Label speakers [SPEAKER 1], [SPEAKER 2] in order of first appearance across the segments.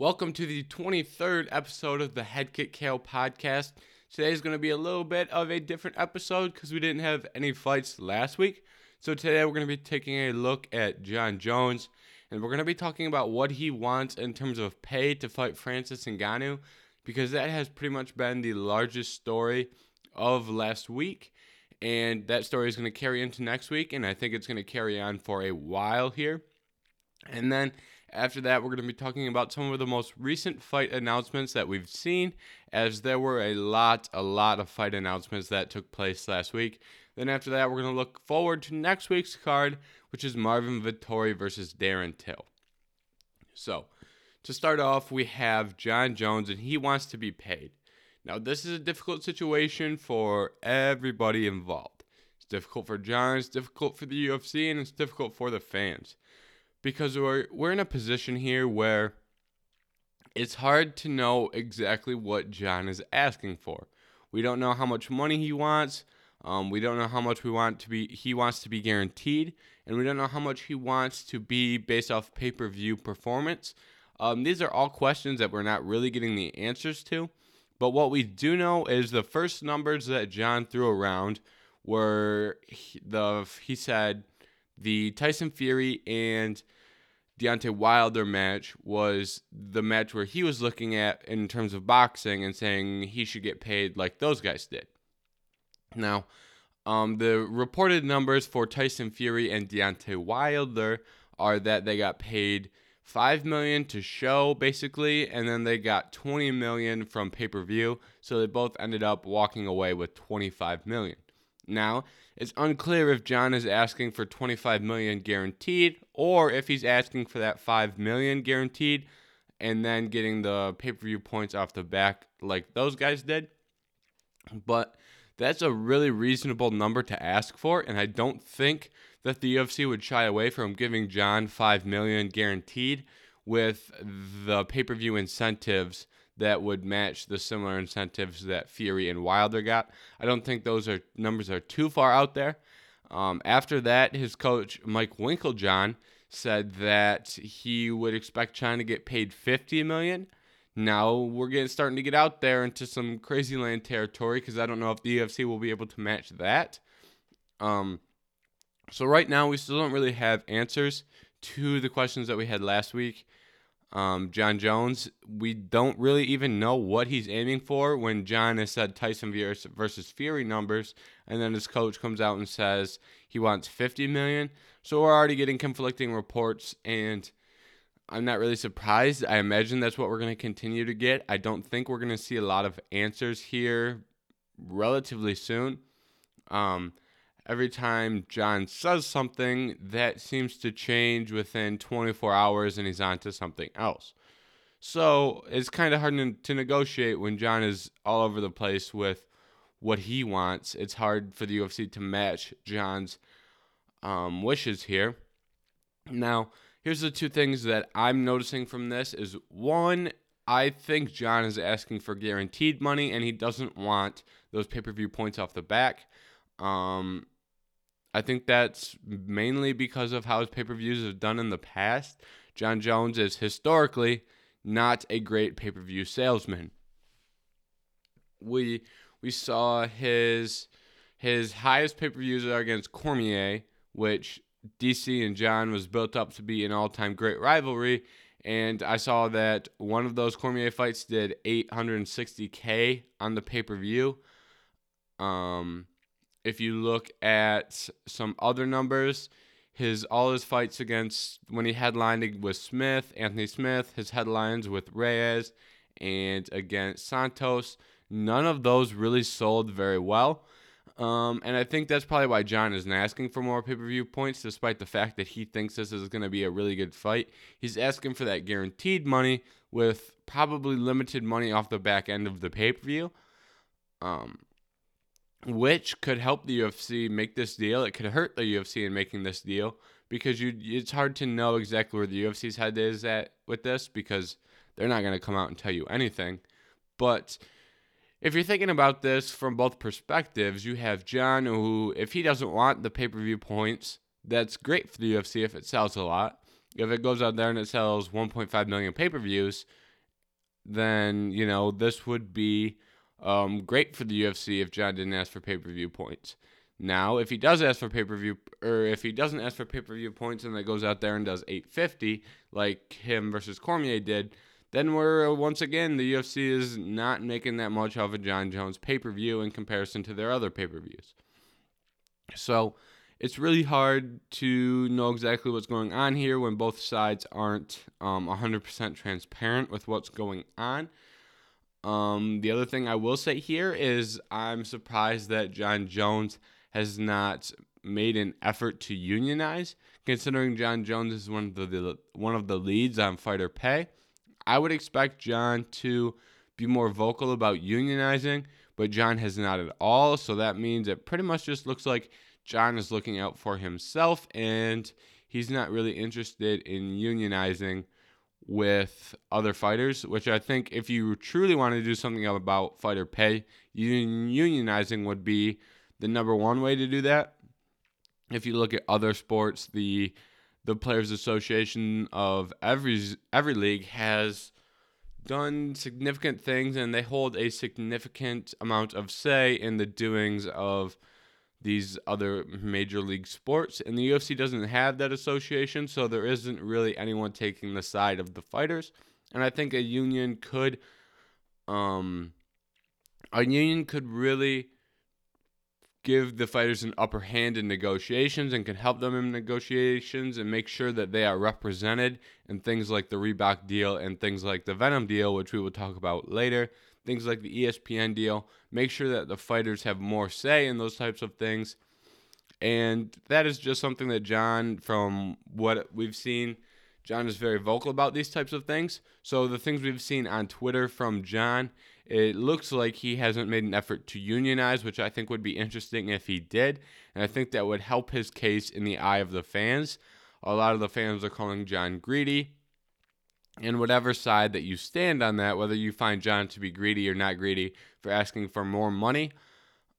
[SPEAKER 1] Welcome to the 23rd episode of the Head Kick Kale podcast. Today is going to be a little bit of a different episode because we didn't have any fights last week. So today we're going to be taking a look at Jon Jones and we're going to be talking about what he wants in terms of pay to fight Francis Ngannou because that has pretty much been the largest story of last week. And that story is going to carry into next week, and I think it's going to carry on for a while here. And then after that, we're going to be talking about some of the most recent fight announcements that we've seen, as there were a lot, a lot of fight announcements that took place last week. Then after that, we're going to look forward to next week's card, which is Marvin Vettori versus Darren Till. So, to start off, we have Jon Jones, and he wants to be paid. Now, this is a difficult situation for everybody involved. It's difficult for John, it's difficult for the UFC, and it's difficult for the fans because we're we're in a position here where it's hard to know exactly what John is asking for. We don't know how much money he wants. Um, we don't know how much we want to be. He wants to be guaranteed, and we don't know how much he wants to be based off pay per view performance. Um, these are all questions that we're not really getting the answers to. But what we do know is the first numbers that John threw around were he, the he said the Tyson Fury and Deontay Wilder match was the match where he was looking at in terms of boxing and saying he should get paid like those guys did. Now, um, the reported numbers for Tyson Fury and Deontay Wilder are that they got paid five million to show basically, and then they got 20 million from pay per view. So they both ended up walking away with 25 million. Now, it's unclear if John is asking for 25 million guaranteed or if he's asking for that 5 million guaranteed and then getting the pay-per-view points off the back like those guys did. But that's a really reasonable number to ask for and I don't think that the UFC would shy away from giving John 5 million guaranteed with the pay-per-view incentives that would match the similar incentives that Fury and Wilder got. I don't think those are numbers are too far out there. Um, after that, his coach Mike Winkeljohn said that he would expect China to get paid 50 million. Now we're getting starting to get out there into some crazy land territory because I don't know if the UFC will be able to match that. Um, so right now we still don't really have answers to the questions that we had last week um, Jon Jones, we don't really even know what he's aiming for when John has said Tyson versus Fury numbers, and then his coach comes out and says he wants 50 million. So we're already getting conflicting reports, and I'm not really surprised. I imagine that's what we're going to continue to get. I don't think we're going to see a lot of answers here relatively soon. Um, every time John says something, that seems to change within 24 hours and he's on to something else. So it's kind of hard to negotiate when John is all over the place with what he wants. It's hard for the UFC to match John's um, wishes here. Now, here's the two things that I'm noticing from this is one, I think John is asking for guaranteed money and he doesn't want those pay-per-view points off the back. Um, I think that's mainly because of how his pay per views have done in the past. Jon Jones is historically not a great pay per view salesman. We we saw his his highest pay per views are against Cormier, which DC and John was built up to be an all time great rivalry. And I saw that one of those Cormier fights did 860k on the pay per view. Um, if you look at some other numbers, his all his fights against when he headlined with Smith, Anthony Smith, his headlines with Reyes and against Santos, none of those really sold very well. Um, and I think that's probably why John isn't asking for more pay per view points, despite the fact that he thinks this is going to be a really good fight. He's asking for that guaranteed money with probably limited money off the back end of the pay per view. Um, which could help the UFC make this deal. It could hurt the UFC in making this deal because you it's hard to know exactly where the UFC's head is at with this because they're not going to come out and tell you anything. But if you're thinking about this from both perspectives, you have John who if he doesn't want the pay-per-view points, that's great for the UFC if it sells a lot. If it goes out there and it sells 1.5 million pay-per-views, then you know this would be um, great for the UFC if John didn't ask for pay per view points. Now, if he does ask for pay per view, or if he doesn't ask for pay per view points and then goes out there and does 850 like him versus Cormier did, then we're once again the UFC is not making that much off of a Jon Jones pay per view in comparison to their other pay per views. So it's really hard to know exactly what's going on here when both sides aren't um, 100% transparent with what's going on. Um, the other thing I will say here is I'm surprised that Jon Jones has not made an effort to unionize, considering Jon Jones is one of the, the one of the leads on fighter pay. I would expect John to be more vocal about unionizing, but John has not at all. So that means it pretty much just looks like John is looking out for himself and he's not really interested in unionizing with other fighters, which I think if you truly want to do something about fighter pay, unionizing would be the number one way to do that. If you look at other sports, the the Players Association of every every league has done significant things and they hold a significant amount of say in the doings of these other major league sports. And the UFC doesn't have that association, so there isn't really anyone taking the side of the fighters. And I think a union could um a union could really give the fighters an upper hand in negotiations and can help them in negotiations and make sure that they are represented in things like the Reebok deal and things like the Venum deal, which we will talk about later things like the ESPN deal. Make sure that the fighters have more say in those types of things. And that is just something that John, from what we've seen, John is very vocal about these types of things. So the things we've seen on Twitter from John, it looks like he hasn't made an effort to unionize, which I think would be interesting if he did. And I think that would help his case in the eye of the fans. A lot of the fans are calling John greedy and whatever side that you stand on that, whether you find John to be greedy or not greedy for asking for more money,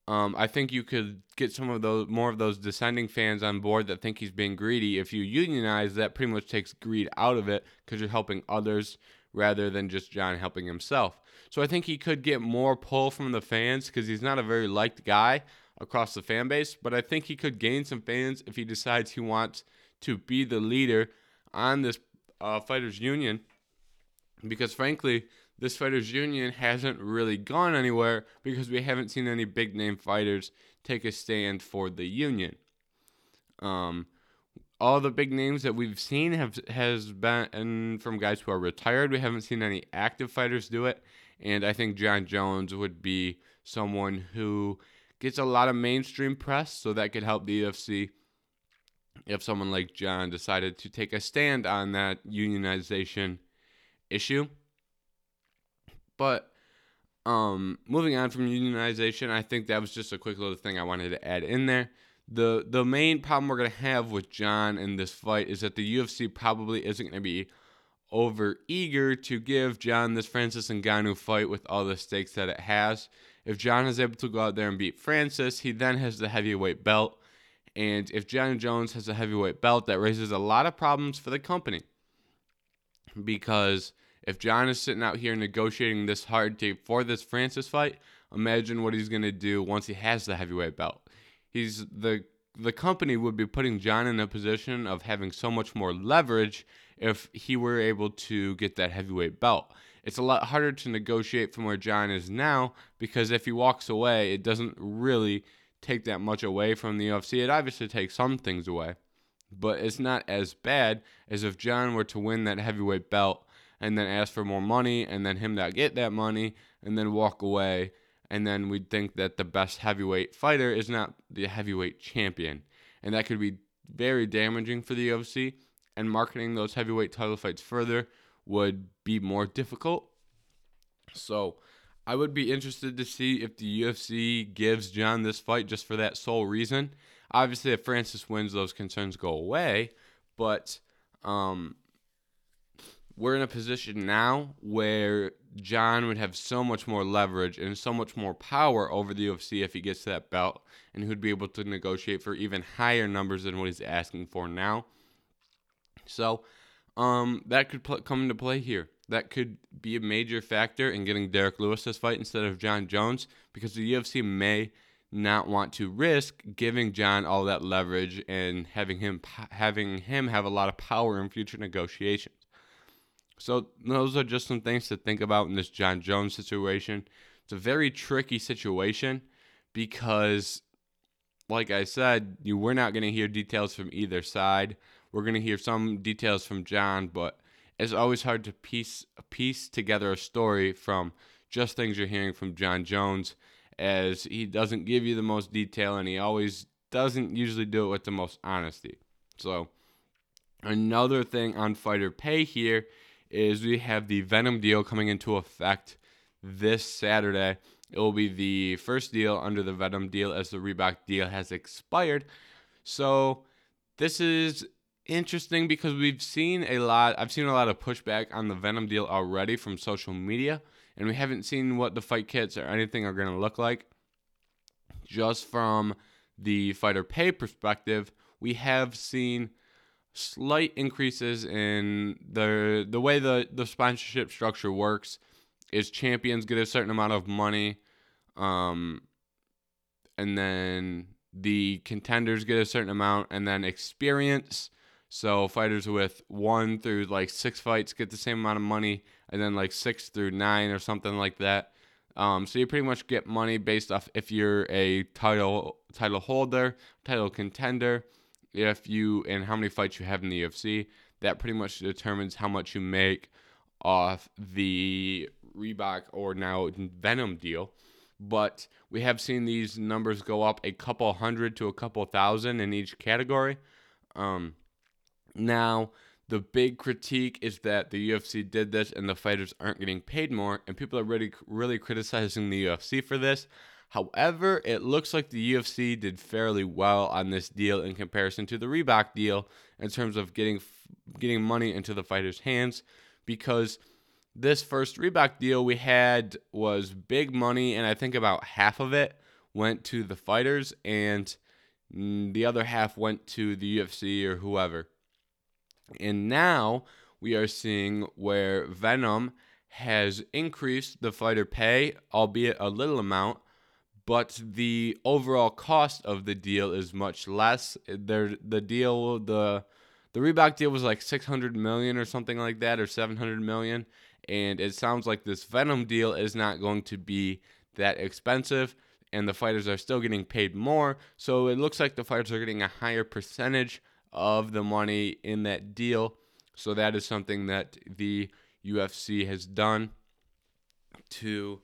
[SPEAKER 1] um, I think you could get some of those more of those descending fans on board that think he's being greedy. If you unionize, that pretty much takes greed out of it because you're helping others rather than just John helping himself. So I think he could get more pull from the fans because he's not a very liked guy across the fan base. But I think he could gain some fans if he decides he wants to be the leader on this uh, fighters union because frankly this fighters union hasn't really gone anywhere because we haven't seen any big name fighters take a stand for the union. Um, all the big names that we've seen have has been from guys who are retired. We haven't seen any active fighters do it. And i think Jon jones would be someone who gets a lot of mainstream press so that could help the ufc if someone like John decided to take a stand on that unionization issue. But um, moving on from unionization, I think that was just a quick little thing I wanted to add in there. The the main problem we're gonna have with John in this fight is that the UFC probably isn't gonna be over eager to give John this Francis and Ngannou fight with all the stakes that it has. If John is able to go out there and beat Francis, he then has the heavyweight belt. And if Jon Jones has a heavyweight belt, that raises a lot of problems for the company. Because if John is sitting out here negotiating this hard to, for this Francis fight, imagine what he's going to do once he has the heavyweight belt. He's the the company would be putting John in a position of having so much more leverage if he were able to get that heavyweight belt. It's a lot harder to negotiate from where John is now because if he walks away, it doesn't really take that much away from the UFC. It obviously takes some things away, but it's not as bad as if John were to win that heavyweight belt and then ask for more money and then him not get that money and then walk away. And then we'd think that the best heavyweight fighter is not the heavyweight champion. And that could be very damaging for the UFC. And marketing those heavyweight title fights further would be more difficult. So I would be interested to see if the UFC gives John this fight just for that sole reason. Obviously, if Francis wins, those concerns go away. But um, we're in a position now where John would have so much more leverage and so much more power over the UFC if he gets that belt, and he would be able to negotiate for even higher numbers than what he's asking for now. So um, that could pl- come into play here. that could be a major factor in getting Derrick Lewis this fight instead of Jon Jones because the UFC may not want to risk giving John all that leverage and having him having him have a lot of power in future negotiations. So those are just some things to think about in this Jon Jones situation. It's a very tricky situation because like I said, you we're not going to hear details from either side. We're going to hear some details from John, but it's always hard to piece piece together a story from just things you're hearing from Jon Jones as he doesn't give you the most detail and he always doesn't usually do it with the most honesty. So another thing on fighter pay here is we have the Venum deal coming into effect this Saturday. It will be the first deal under the Venum deal as the Reebok deal has expired. So this is interesting because we've seen a lot I've seen a lot of pushback on the Venum deal already from social media and we haven't seen what the fight kits or anything are going to look like. Just from the fighter pay perspective, we have seen slight increases in the the way the the sponsorship structure works is champions get a certain amount of money um and then the contenders get a certain amount and then experience so fighters with one through like six fights get the same amount of money, and then like six through nine or something like that. Um, so you pretty much get money based off if you're a title title holder, title contender, if you and how many fights you have in the UFC. That pretty much determines how much you make off the Reebok or now Venum deal. But we have seen these numbers go up a couple hundred to a couple thousand in each category. Um, now, the big critique is that the UFC did this and the fighters aren't getting paid more, and people are really, really criticizing the UFC for this. However, it looks like the UFC did fairly well on this deal in comparison to the Reebok deal in terms of getting getting money into the fighters' hands because this first Reebok deal we had was big money and I think about half of it went to the fighters and the other half went to the UFC or whoever. And now we are seeing where Venum has increased the fighter pay, albeit a little amount, but the overall cost of the deal is much less. There, the deal, the the Reebok deal was like 600 million or something like that, or 700 million, and it sounds like this Venum deal is not going to be that expensive, and the fighters are still getting paid more. So it looks like the fighters are getting a higher percentage of the money in that deal. So that is something that the UFC has done to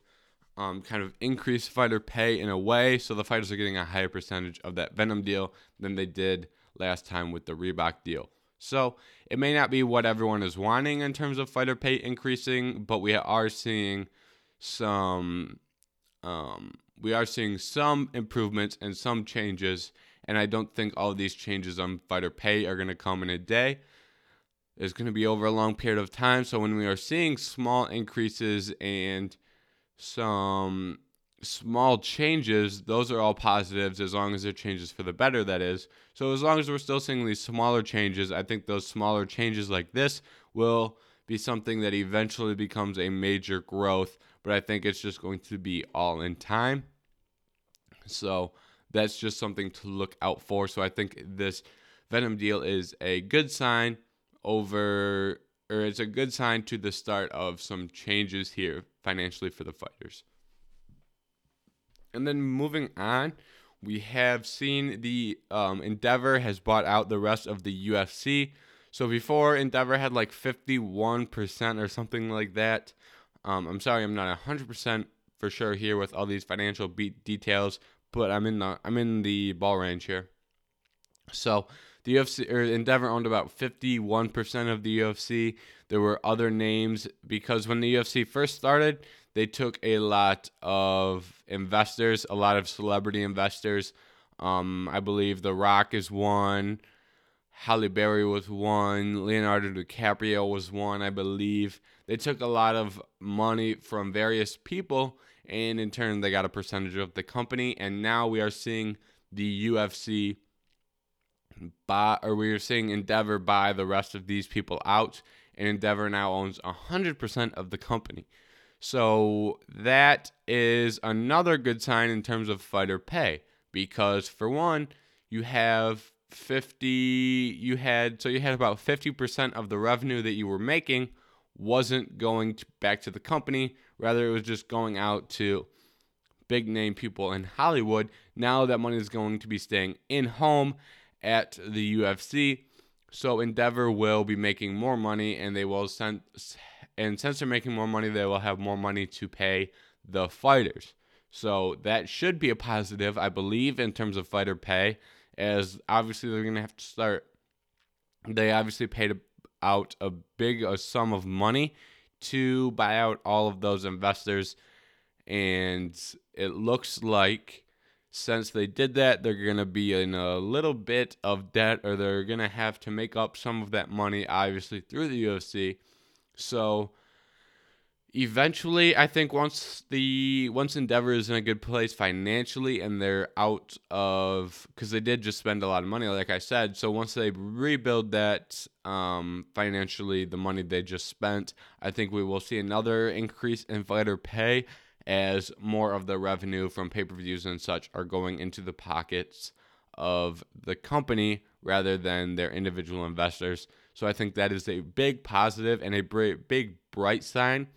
[SPEAKER 1] um, kind of increase fighter pay in a way. So the fighters are getting a higher percentage of that Venum deal than they did last time with the Reebok deal. So it may not be what everyone is wanting in terms of fighter pay increasing, but we are seeing some um, we are seeing some improvements and some changes and I don't think all these changes on fighter pay are going to come in a day. It's going to be over a long period of time. So when we are seeing small increases and some small changes, those are all positives as long as they're changes for the better, that is. So as long as we're still seeing these smaller changes, I think those smaller changes like this will be something that eventually becomes a major growth. But I think it's just going to be all in time. So that's just something to look out for. So I think this Venum deal is a good sign over, or it's a good sign to the start of some changes here financially for the fighters. And then moving on, we have seen the um, Endeavor has bought out the rest of the UFC. So before Endeavor had like 51% or something like that. Um, I'm sorry, I'm not 100% for sure here with all these financial details, but I'm in the I'm in the ball range here. So the UFC or Endeavor owned about 51% of the UFC. There were other names because when the UFC first started, they took a lot of investors, a lot of celebrity investors. Um, I believe The Rock is one. Halle Berry was one. Leonardo DiCaprio was one, I believe. They took a lot of money from various people and in turn they got a percentage of the company and now we are seeing the UFC or we are seeing Endeavor buy the rest of these people out and Endeavor now owns 100% of the company. So that is another good sign in terms of fighter pay because for one, you have 50 you had so you had about 50% of the revenue that you were making wasn't going to, back to the company, rather it was just going out to big name people in Hollywood. Now that money is going to be staying in home at the UFC. So Endeavor will be making more money and they will send and since they're making more money, they will have more money to pay the fighters. So that should be a positive, I believe, in terms of fighter pay, as obviously they're to have to start. They obviously paid out a big a sum of money to buy out all of those investors. And it looks like since they did that, they're going to be in a little bit of debt or they're going to have to make up some of that money, obviously, through the UFC. So eventually i think once the once endeavor is in a good place financially and they're out of because they did just spend a lot of money like i said so once they rebuild that um, financially the money they just spent i think we will see another increase in fighter pay as more of the revenue from pay-per-views and such are going into the pockets of the company rather than their individual investors so i think that is a big positive and a big bright sign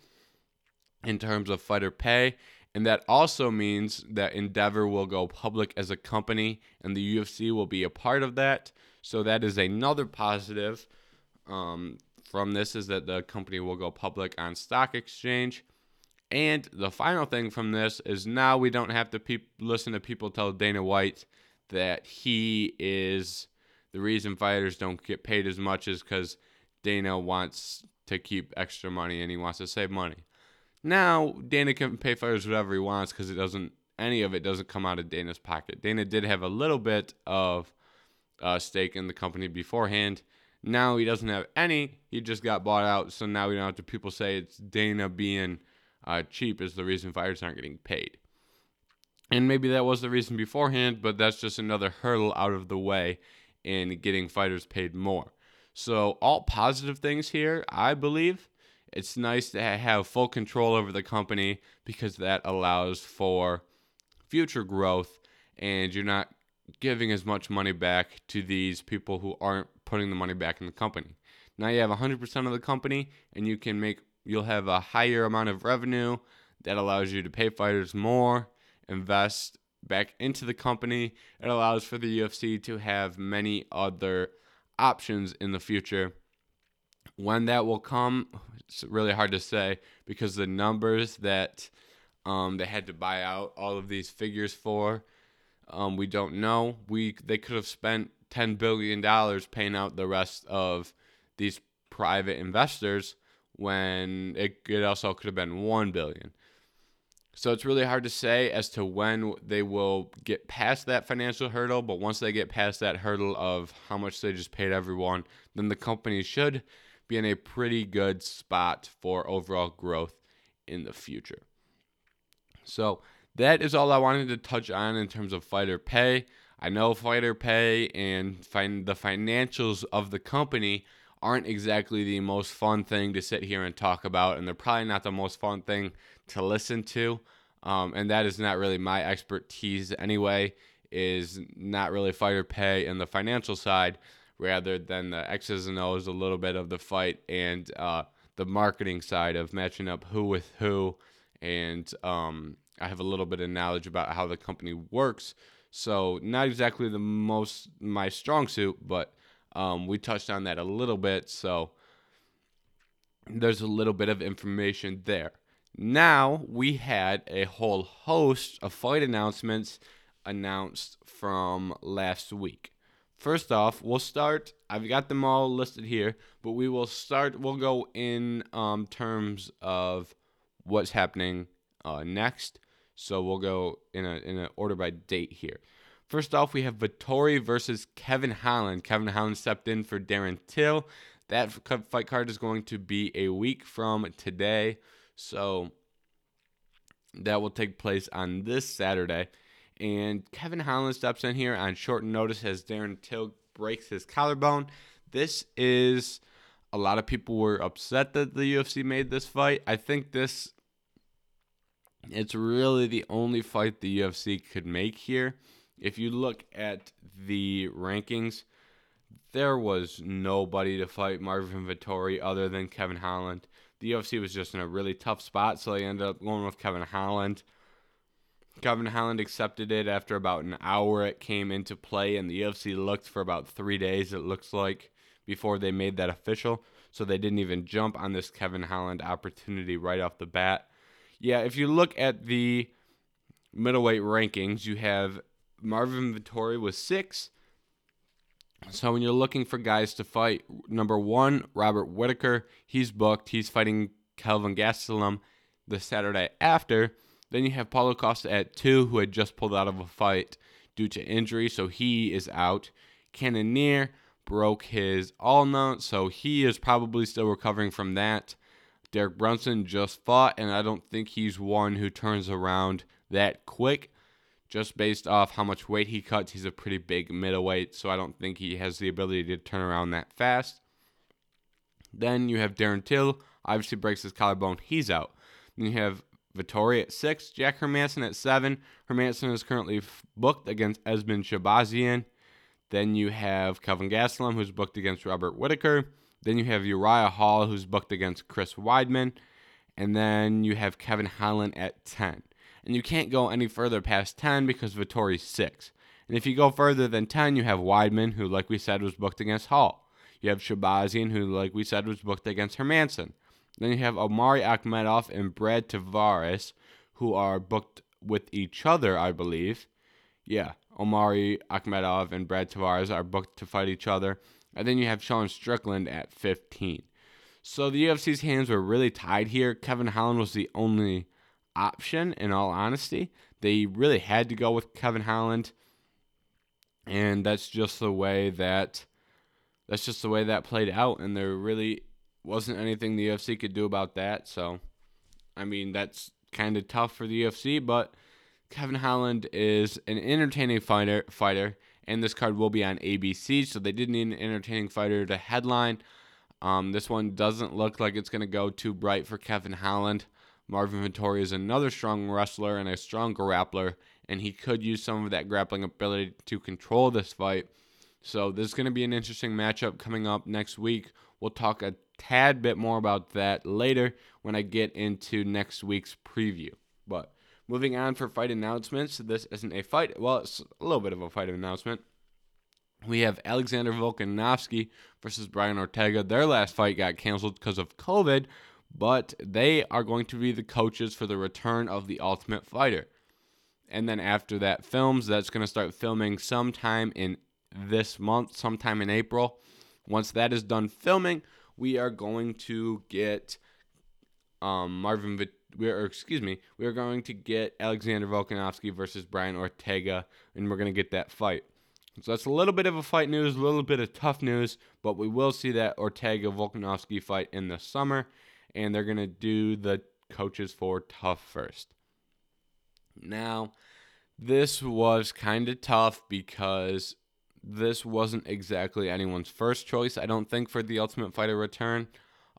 [SPEAKER 1] in terms of fighter pay. And that also means that Endeavor will go public as a company, and the UFC will be a part of that. So that is another positive um, from this is that the company will go public on stock exchange. And the final thing from this is now we don't have to pe- listen to people tell Dana White that he is the reason fighters don't get paid as much is because Dana wants to keep extra money and he wants to save money. Now Dana can pay fighters whatever he wants because it doesn't any of it doesn't come out of Dana's pocket. Dana did have a little bit of uh, stake in the company beforehand. Now he doesn't have any. He just got bought out. So now we don't have to people say it's Dana being uh, cheap is the reason fighters aren't getting paid. And maybe that was the reason beforehand, but that's just another hurdle out of the way in getting fighters paid more. So all positive things here, I believe. It's nice to have full control over the company because that allows for future growth and you're not giving as much money back to these people who aren't putting the money back in the company. Now you have 100% of the company and you can make you'll have a higher amount of revenue that allows you to pay fighters more, invest back into the company. It allows for the UFC to have many other options in the future. When that will come, it's really hard to say because the numbers that um, they had to buy out all of these figures for, um, we don't know. We they could have spent ten billion dollars paying out the rest of these private investors when it, it also could have been one billion. So it's really hard to say as to when they will get past that financial hurdle, but once they get past that hurdle of how much they just paid everyone, then the company should be in a pretty good spot for overall growth in the future. So that is all I wanted to touch on in terms of fighter pay. I know fighter pay and find the financials of the company aren't exactly the most fun thing to sit here and talk about, and they're probably not the most fun thing to listen to. Um, and that is not really my expertise anyway. Is not really fighter pay and the financial side rather than the X's and O's, a little bit of the fight and uh, the marketing side of matching up who with who. And um, I have a little bit of knowledge about how the company works. So, not exactly the most my strong suit, but um, we touched on that a little bit. So, there's a little bit of information there. Now, we had a whole host of fight announcements announced from last week. First off, we'll start. I've got them all listed here, but we will start. We'll go in um, terms of what's happening uh, next. So we'll go in a in an order by date here. First off, we have Vettori versus Kevin Holland. Kevin Holland stepped in for Darren Till. That fight card is going to be a week from today. So that will take place on this Saturday. And Kevin Holland steps in here on short notice as Darren Till breaks his collarbone. This is a lot of people were upset that the UFC made this fight. I think this it's really the only fight the UFC could make here. If you look at the rankings, there was nobody to fight Marvin Vettori other than Kevin Holland. The UFC was just in a really tough spot, so they ended up going with Kevin Holland. Kevin Holland accepted it after about an hour it came into play, and the UFC looked for about three days, it looks like, before they made that official. So they didn't even jump on this Kevin Holland opportunity right off the bat. Yeah, if you look at the middleweight rankings, you have Marvin Vettori was six. So when you're looking for guys to fight, number one, Robert Whitaker, he's booked. He's fighting Kelvin Gastelum the Saturday after. Then you have Paulo Costa at two, who had just pulled out of a fight due to injury, so he is out. Cannonier broke his ulna, so he is probably still recovering from that. Derek Brunson just fought, and I don't think he's one who turns around that quick. Just based off how much weight he cuts, he's a pretty big middleweight, so I don't think he has the ability to turn around that fast. Then you have Darren Till, obviously breaks his collarbone, he's out. Then you have Vettori at six, Jack Hermansson at seven. Hermansson is currently booked against Edmen Shahbazyan. Then you have Kelvin Gastelum, who's booked against Robert Whitaker. Then you have Uriah Hall, who's booked against Chris Weidman. And then you have Kevin Holland at 10. And you can't go any further past 10 because Vettori's 6. And if you go further than 10, you have Weidman, who, like we said, was booked against Hall. You have Shahbazyan, who, like we said, was booked against Hermansson. Then you have Omari Akhmedov and Brad Tavares, who are booked with each other, I believe. Yeah, Omari Akhmedov and Brad Tavares are booked to fight each other. And then you have Sean Strickland at 15. So the UFC's hands were really tied here. Kevin Holland was the only option, in all honesty. They really had to go with Kevin Holland. And that's just the way that that's just the way that played out. And there really wasn't anything the UFC could do about that. So I mean that's kind of tough for the UFC, but Kevin Holland is an entertaining fighter fighter and this card will be on ABC, so they did need an entertaining fighter to headline. Um, this one doesn't look like it's going to go too bright for Kevin Holland. Marvin Vettori is another strong wrestler and a strong grappler, and he could use some of that grappling ability to control this fight. So this is going to be an interesting matchup coming up next week. We'll talk a tad bit more about that later when I get into next week's preview. But Moving on for fight announcements. This isn't a fight. Well, it's a little bit of a fight announcement. We have Alexander Volkanovski versus Brian Ortega. Their last fight got canceled because of COVID, but they are going to be the coaches for the return of the Ultimate Fighter. And then after that films, that's going to start filming sometime in this month, sometime in April. Once that is done filming, we are going to get um, Marvin we are, excuse me, we are going to get Alexander Volkanovski versus Brian Ortega, and we're going to get that fight. So that's a little bit of a fight news, a little bit of tough news, but we will see that Ortega Volkanovski fight in the summer, and they're going to do the coaches for tough first. Now, this was kind of tough because this wasn't exactly anyone's first choice, I don't think, for the Ultimate Fighter return.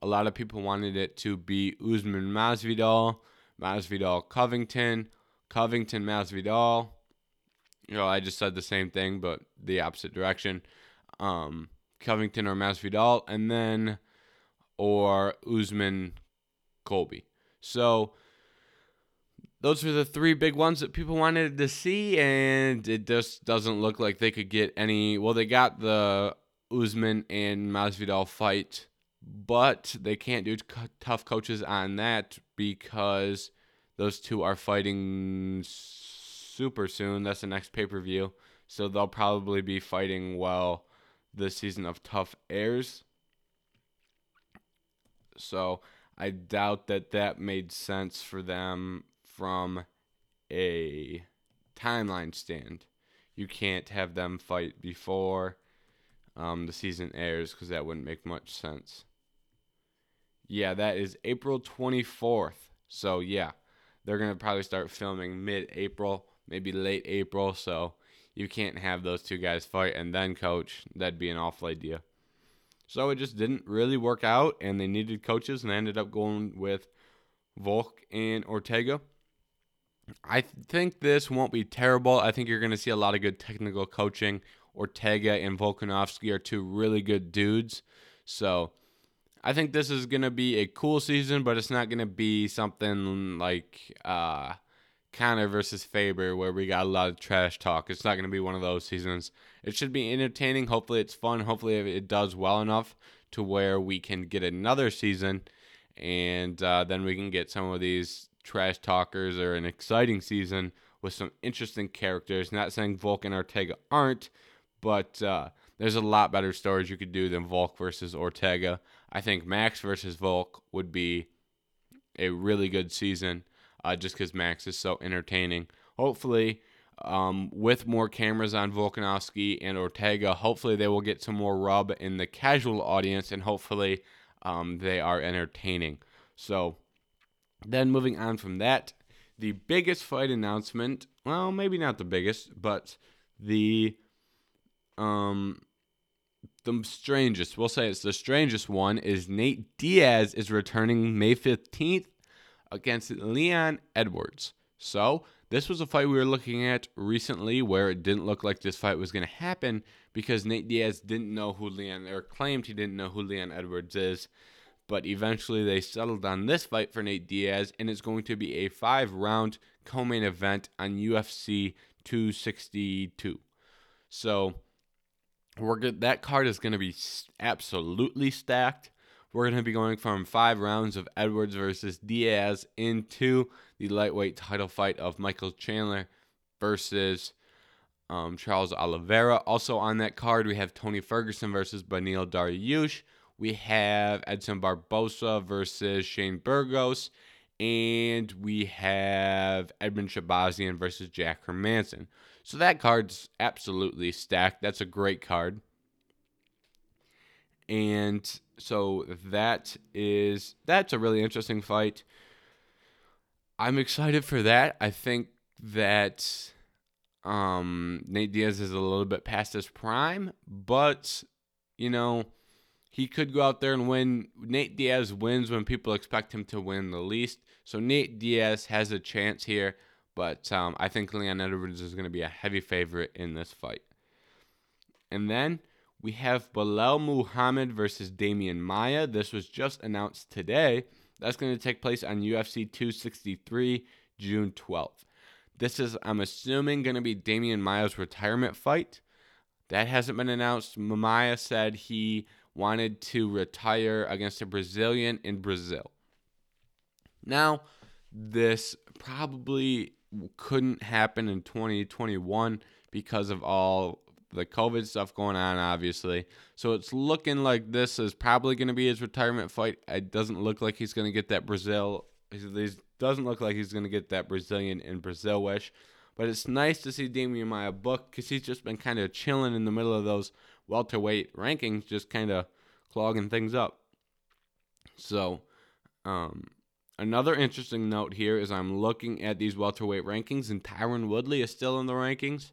[SPEAKER 1] A lot of people wanted it to be Usman Masvidal, Masvidal Covington, Covington Masvidal. You know, I just said the same thing, but the opposite direction. Um, Covington or Masvidal, and then or Usman Colby. So those are the three big ones that people wanted to see, and it just doesn't look like they could get any. Well, they got the Usman and Masvidal fight but they can't do tough coaches on that because those two are fighting super soon. That's the next pay per view. So they'll probably be fighting while the season of tough airs. So I doubt that that made sense for them from a timeline stand. You can't have them fight before um, the season airs because that wouldn't make much sense. Yeah, that is April 24th. So, yeah, they're going to probably start filming mid April, maybe late April. So, you can't have those two guys fight and then coach. That'd be an awful idea. So it just didn't really work out, and they needed coaches, and they ended up going with Volk and Ortega. I think this won't be terrible. I think you're going to see a lot of good technical coaching. Ortega and Volkanovski are two really good dudes. So I think this is going to be a cool season, but it's not going to be something like uh, Conor versus Faber where we got a lot of trash talk. It's not going to be one of those seasons. It should be entertaining. Hopefully, it's fun. Hopefully, it does well enough to where we can get another season and uh, then we can get some of these trash talkers or an exciting season with some interesting characters. Not saying Volk and Ortega aren't, but uh, there's a lot better stories you could do than Volk versus Ortega. I think Max versus Volk would be a really good season uh, just because Max is so entertaining. Hopefully, um, with more cameras on Volkanovski and Ortega, hopefully they will get some more rub in the casual audience and hopefully um, they are entertaining. So, then moving on from that, the biggest fight announcement, well, maybe not the biggest, but the um the strangest, we'll say it's the strangest one is Nate Diaz is returning May 15th against Leon Edwards. So, this was a fight we were looking at recently where it didn't look like this fight was going to happen because Nate Diaz didn't know who Leon or claimed he didn't know who Leon Edwards is. But eventually they settled on this fight for Nate Diaz, and it's going to be a five round co main event on UFC 262. So we're good. That card is going to be absolutely stacked. We're going to be going from five rounds of Edwards versus Diaz into the lightweight title fight of Michael Chandler versus um, Charles Oliveira. Also on that card, we have Tony Ferguson versus Beneil Dariush. We have Edson Barbosa versus Shane Burgos. And we have Edmen Shahbazyan versus Jack Hermansson. So that card's absolutely stacked. That's a great card. And so that is that's a really interesting fight. I'm excited for that. I think that um, Nate Diaz is a little bit past his prime, but you know, he could go out there and win. Nate Diaz wins when people expect him to win the least. So Nate Diaz has a chance here, but um, I think Leon Edwards is going to be a heavy favorite in this fight. And then we have Belal Muhammad versus Demian Maia. This was just announced today. That's going to take place on UFC 263, June 12th. This is, I'm assuming, going to be Demian Maia's retirement fight. That hasn't been announced. Maia said he wanted to retire against a Brazilian in Brazil. Now, this probably couldn't happen in 2021 because of all the COVID stuff going on, obviously. So it's looking like this is probably going to be his retirement fight. It doesn't look like he's going to get that Brazil. He doesn't look like he's going to get that Brazilian in Brazil wish. But it's nice to see Demian Maia book because he's just been kind of chilling in the middle of those welterweight rankings, just kind of clogging things up. So, um, another interesting note here is I'm looking at these welterweight rankings, and Tyron Woodley is still in the rankings.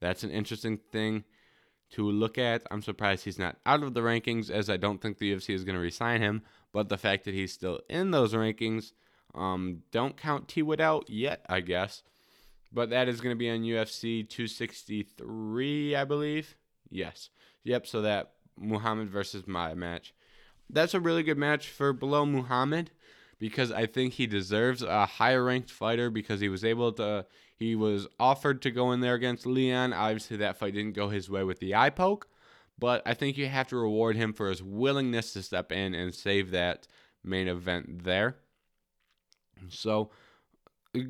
[SPEAKER 1] That's an interesting thing to look at. I'm surprised he's not out of the rankings, as I don't think the UFC is going to resign him. But the fact that he's still in those rankings, um, don't count T Wood out yet, I guess. But that is going to be on UFC 263, I believe. Yes. Yep. So that Muhammad versus Maia match. That's a really good match for Belal Muhammad because I think he deserves a higher ranked fighter because he was able to he was offered to go in there against Leon. Obviously that fight didn't go his way with the eye poke, but I think you have to reward him for his willingness to step in and save that main event there. So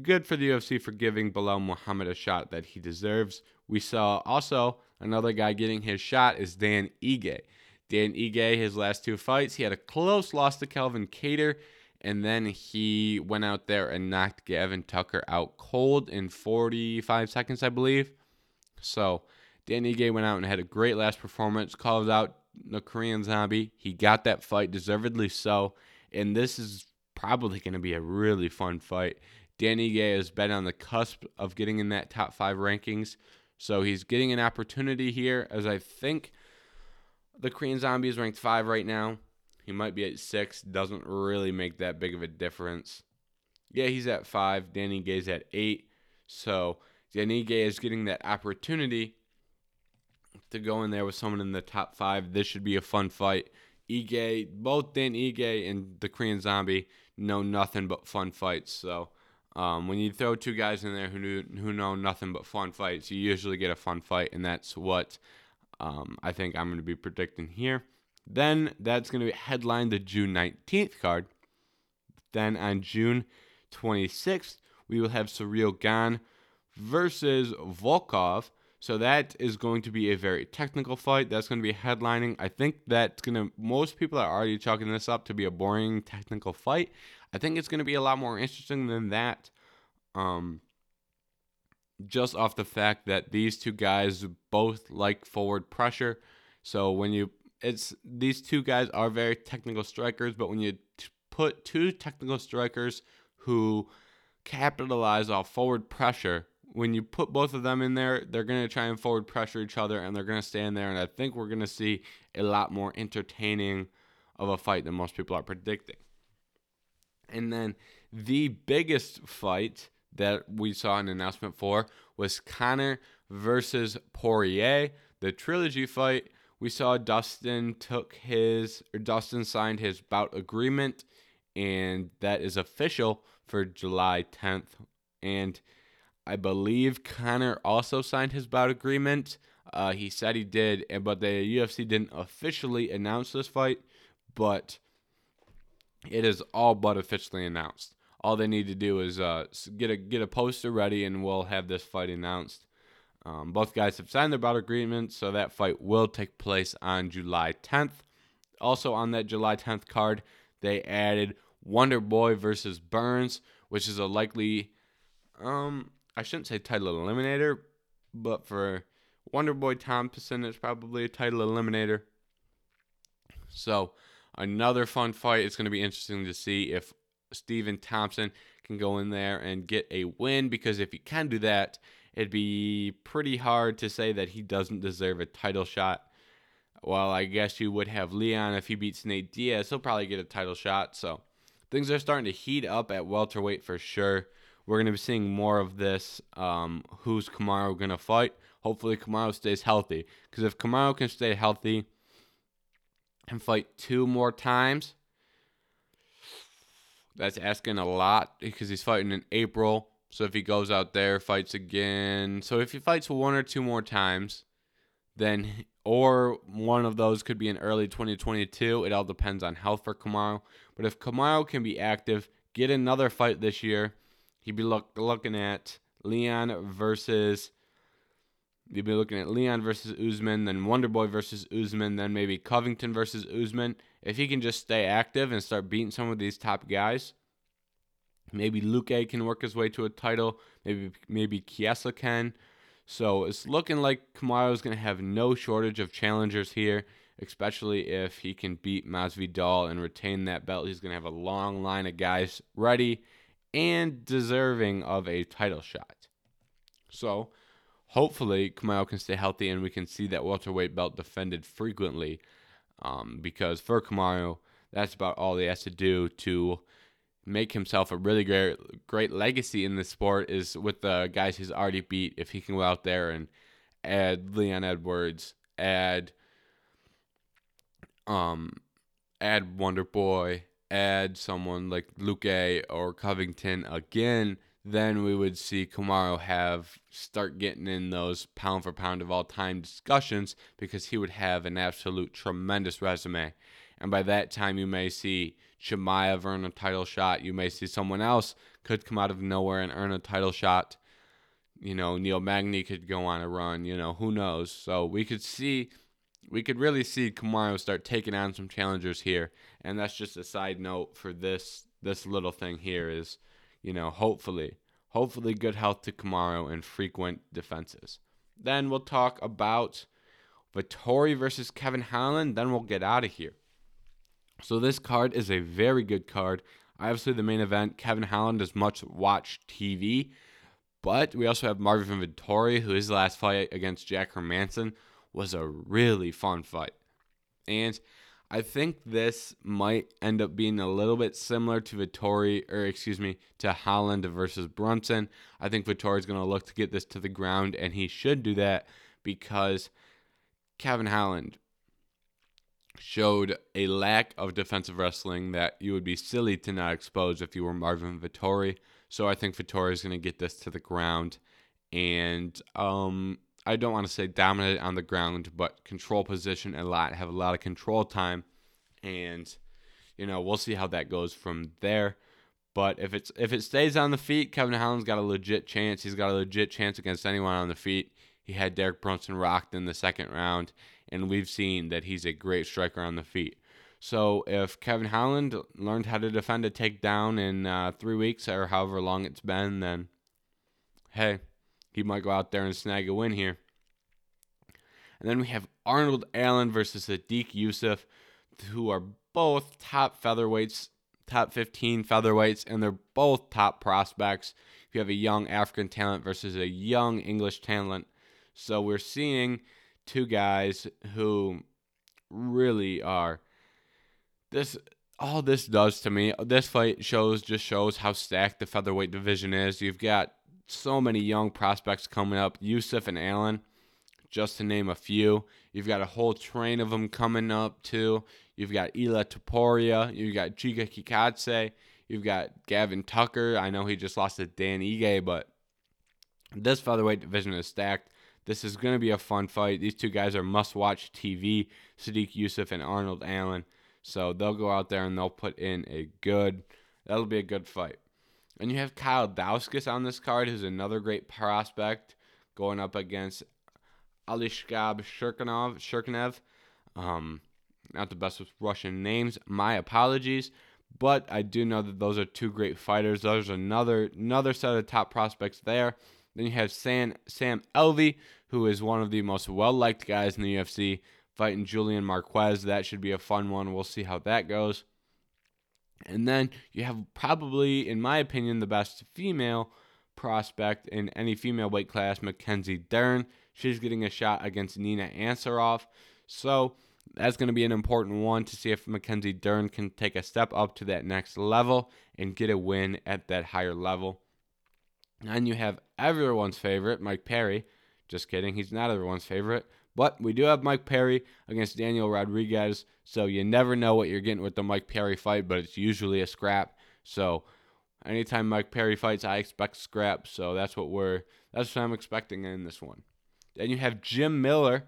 [SPEAKER 1] good for the UFC for giving Belal Muhammad a shot that he deserves. We saw also another guy getting his shot is Dan Ige. Dan Ige, his last two fights, he had a close loss to Calvin Kattar, and then he went out there and knocked Gavin Tucker out cold in 45 seconds, I believe. So Dan Ige went out and had a great last performance, called out the Korean Zombie. He got that fight, deservedly so, and this is probably going to be a really fun fight. Dan Ige has been on the cusp of getting in that top five rankings. So he's getting an opportunity here, as I think the Korean Zombie is ranked five right now. He might be at six. Doesn't really make that big of a difference. Yeah, he's at five. Dan Ige's at eight. So Dan Ige is getting that opportunity to go in there with someone in the top five. This should be a fun fight. Ige, both Dan Ige and the Korean Zombie know nothing but fun fights. So um, when you throw two guys in there who knew, who know nothing but fun fights, you usually get a fun fight, and that's what um, I think I'm going to be predicting here. Then that's going to headline the June 19th card. Then on June 26th, we will have Ciryl Gane versus Volkov. So that is going to be a very technical fight. That's going to be headlining. I think that's going to, most people are already chalking this up to be a boring technical fight. I think it's going to be a lot more interesting than that. Um, just off the fact that these two guys both like forward pressure. So when you, it's, these two guys are very technical strikers, but when you t- put two technical strikers who capitalize off forward pressure, when you put both of them in there, they're going to try and forward pressure each other and they're going to stand there. And I think we're going to see a lot more entertaining of a fight than most people are predicting. And then the biggest fight that we saw an announcement for was Conor versus Poirier, the trilogy fight. We saw Dustin took his or Dustin signed his bout agreement, and that is official for July 10th. And I believe Conor also signed his bout agreement. Uh, he said he did, but the UFC didn't officially announce this fight. But it is all but officially announced. All they need to do is uh, get a get a poster ready, and we'll have this fight announced. Um, both guys have signed their bout agreement, so that fight will take place on July 10th. Also on that July 10th card, they added Wonder Boy versus Burns, which is a likely um, I shouldn't say title eliminator, but for Wonder Boy Thompson, it's probably a title eliminator. So, another fun fight. It's going to be interesting to see if Stephen Thompson can go in there and get a win because if he can do that, it'd be pretty hard to say that he doesn't deserve a title shot. Well, I guess you would have Leon if he beats Nate Diaz. He'll probably get a title shot. So, things are starting to heat up at welterweight for sure. We're going to be seeing more of this. Um, who's Kamaru going to fight? Hopefully, Kamaru stays healthy. Because if Kamaru can stay healthy and fight two more times, that's asking a lot because he's fighting in April. So if he goes out there, fights again. So if he fights one or two more times, then or one of those could be in early 2022. It all depends on health for Kamaru. But if Kamaru can be active, get another fight this year, He'd be look, looking at Leon versus. You'd be looking at Leon versus Usman, then Wonderboy versus Usman, then maybe Covington versus Usman. If he can just stay active and start beating some of these top guys, maybe Luque can work his way to a title. Maybe maybe Chiesa can. So it's looking like Kamaru is going to have no shortage of challengers here, especially if he can beat Masvidal and retain that belt. He's going to have a long line of guys ready and deserving of a title shot. So, hopefully, Kamaru can stay healthy and we can see that welterweight belt defended frequently. Um, because for Kamaru, that's about all he has to do to make himself a really great great legacy in the sport is with the guys he's already beat. If he can go out there and add Leon Edwards, add um, add Wonder Boy, add someone like Luque or Covington again, then we would see Kamaru have start getting in those pound for pound of all time discussions because he would have an absolute tremendous resume. And by that time, you may see Chimaev earn a title shot. You may see someone else could come out of nowhere and earn a title shot. You know, Neil Magny could go on a run. You know, who knows? So we could see we could really see Kamaru start taking on some challengers here. And that's just a side note for this this little thing here is, you know, hopefully, hopefully good health to Kamaru and frequent defenses. Then we'll talk about Vettori versus Kevin Holland. Then we'll get out of here. So this card is a very good card. Obviously, the main event, Kevin Holland is much watched TV. But we also have Marvin Vettori, who his last fight against Jack Hermansson was a really fun fight. And I think this might end up being a little bit similar to Vettori, or excuse me, to Holland versus Brunson. I think Vettori's going to look to get this to the ground, and he should do that because Kevin Holland showed a lack of defensive wrestling that you would be silly to not expose if you were Marvin Vettori. So I think Vettori is going to get this to the ground, and um, I don't want to say dominate on the ground, but control position a lot, have a lot of control time, and you know we'll see how that goes from there. But if it's if it stays on the feet, Kevin Holland's got a legit chance. He's got a legit chance against anyone on the feet. He had Derek Brunson rocked in the second round, and we've seen that he's a great striker on the feet. So if Kevin Holland learned how to defend a takedown in uh, three weeks or however long it's been, then hey, he might go out there and snag a win here. And then we have Arnold Allen versus Sodiq Yusuff, who are both top featherweights, top 15 featherweights, and they're both top prospects. You have a young African talent versus a young English talent. So we're seeing two guys who really are this all this does to me. This fight shows just shows how stacked the featherweight division is. You've got so many young prospects coming up, Yusuff and Allen, just to name a few. You've got a whole train of them coming up too. You've got Ilia Topuria, you've got Giga Chikadze, you've got Gavin Tucker. I know he just lost to Dan Ige, but this featherweight division is stacked. This is going to be a fun fight. These two guys are must-watch TV. Sodiq Yusuff and Arnold Allen. So they'll go out there and they'll put in a good. That'll be a good fight. And you have Kyle Daukaus on this card, who's another great prospect, going up against Aliskhab Shirkinov. Shirkinev. Um, not the best with Russian names. My apologies. But I do know that those are two great fighters. There's another another set of top prospects there. Then you have Sam Sam Alvey, who is one of the most well liked guys in the UFC, fighting Julian Marquez. That should be a fun one. We'll see how that goes. And then you have probably, in my opinion, the best female prospect in any female weight class, Mackenzie Dern. She's getting a shot against Nina Ansaroff. So that's going to be an important one to see if Mackenzie Dern can take a step up to that next level and get a win at that higher level. And you have everyone's favorite, Mike Perry. Just kidding, he's not everyone's favorite. But we do have Mike Perry against Daniel Rodriguez, so you never know what you're getting with the Mike Perry fight, but it's usually a scrap. So anytime Mike Perry fights, I expect scrap. So that's what we're that's what I'm expecting in this one. Then you have Jim Miller,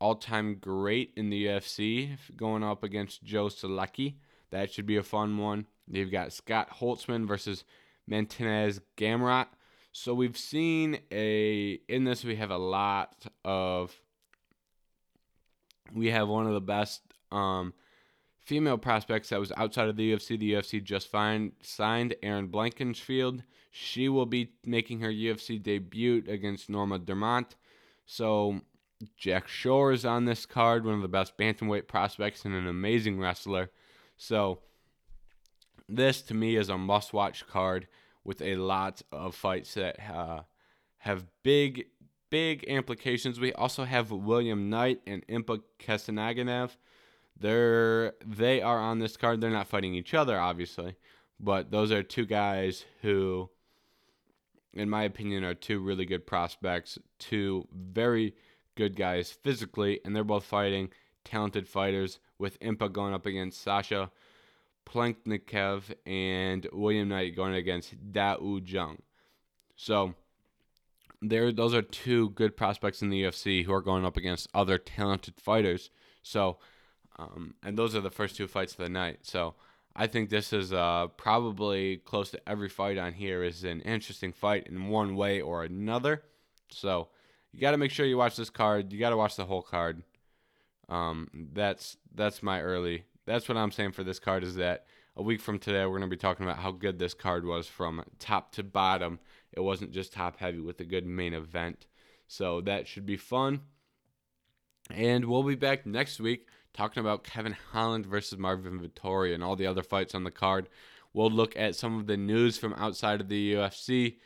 [SPEAKER 1] all-time great in the UFC, going up against Joe Solecki. That should be a fun one. You've got Scott Holtzman versus Martinez Gamrot. So we've seen a in this we have a lot of we have one of the best um, female prospects that was outside of the UFC. The UFC just find, signed Erin Blanchfield. She will be making her UFC debut against Norma Dumont. So Jack Shore is on this card, one of the best bantamweight prospects and an amazing wrestler. So this to me is a must-watch card with a lot of fights that uh, have big big implications. We also have William Knight and Impa Kasanganov. They're they are on this card. They're not fighting each other, obviously, but those are two guys who, in my opinion, are two really good prospects. Two very good guys physically, and they're both fighting talented fighters. With Impa going up against Sasha Planknikev and William Knight going against Dao Jung. So there those are two good prospects in the UFC who are going up against other talented fighters. So, um, and those are the first two fights of the night. So, I think this is uh, probably close to every fight on here is an interesting fight in one way or another. So, you got to make sure you watch this card. You got to watch the whole card. Um, that's that's my early. That's what I'm saying for this card is that a week from today we're going to be talking about how good this card was from top to bottom it wasn't just top heavy with a good main event. So that should be fun. And we'll be back next week talking about Kevin Holland versus Marvin Vettori and all the other fights on the card. We'll look at some of the news from outside of the UFC,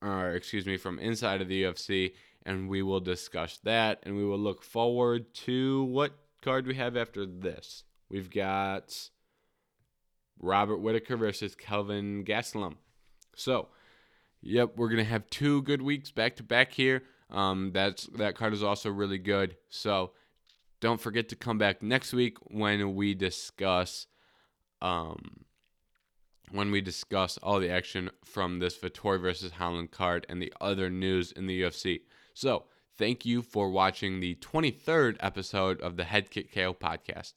[SPEAKER 1] or excuse me, from inside of the UFC, and we will discuss that. And we will look forward to what card we have after this? We've got Robert Whitaker versus Kelvin Gastelum. So, yep, we're gonna have two good weeks back to back here. Um, that's that card is also really good. So, don't forget to come back next week when we discuss, um, when we discuss all the action from this Vettori versus Holland card and the other news in the UFC. So, thank you for watching the 23rd episode of the Head Kick KO podcast.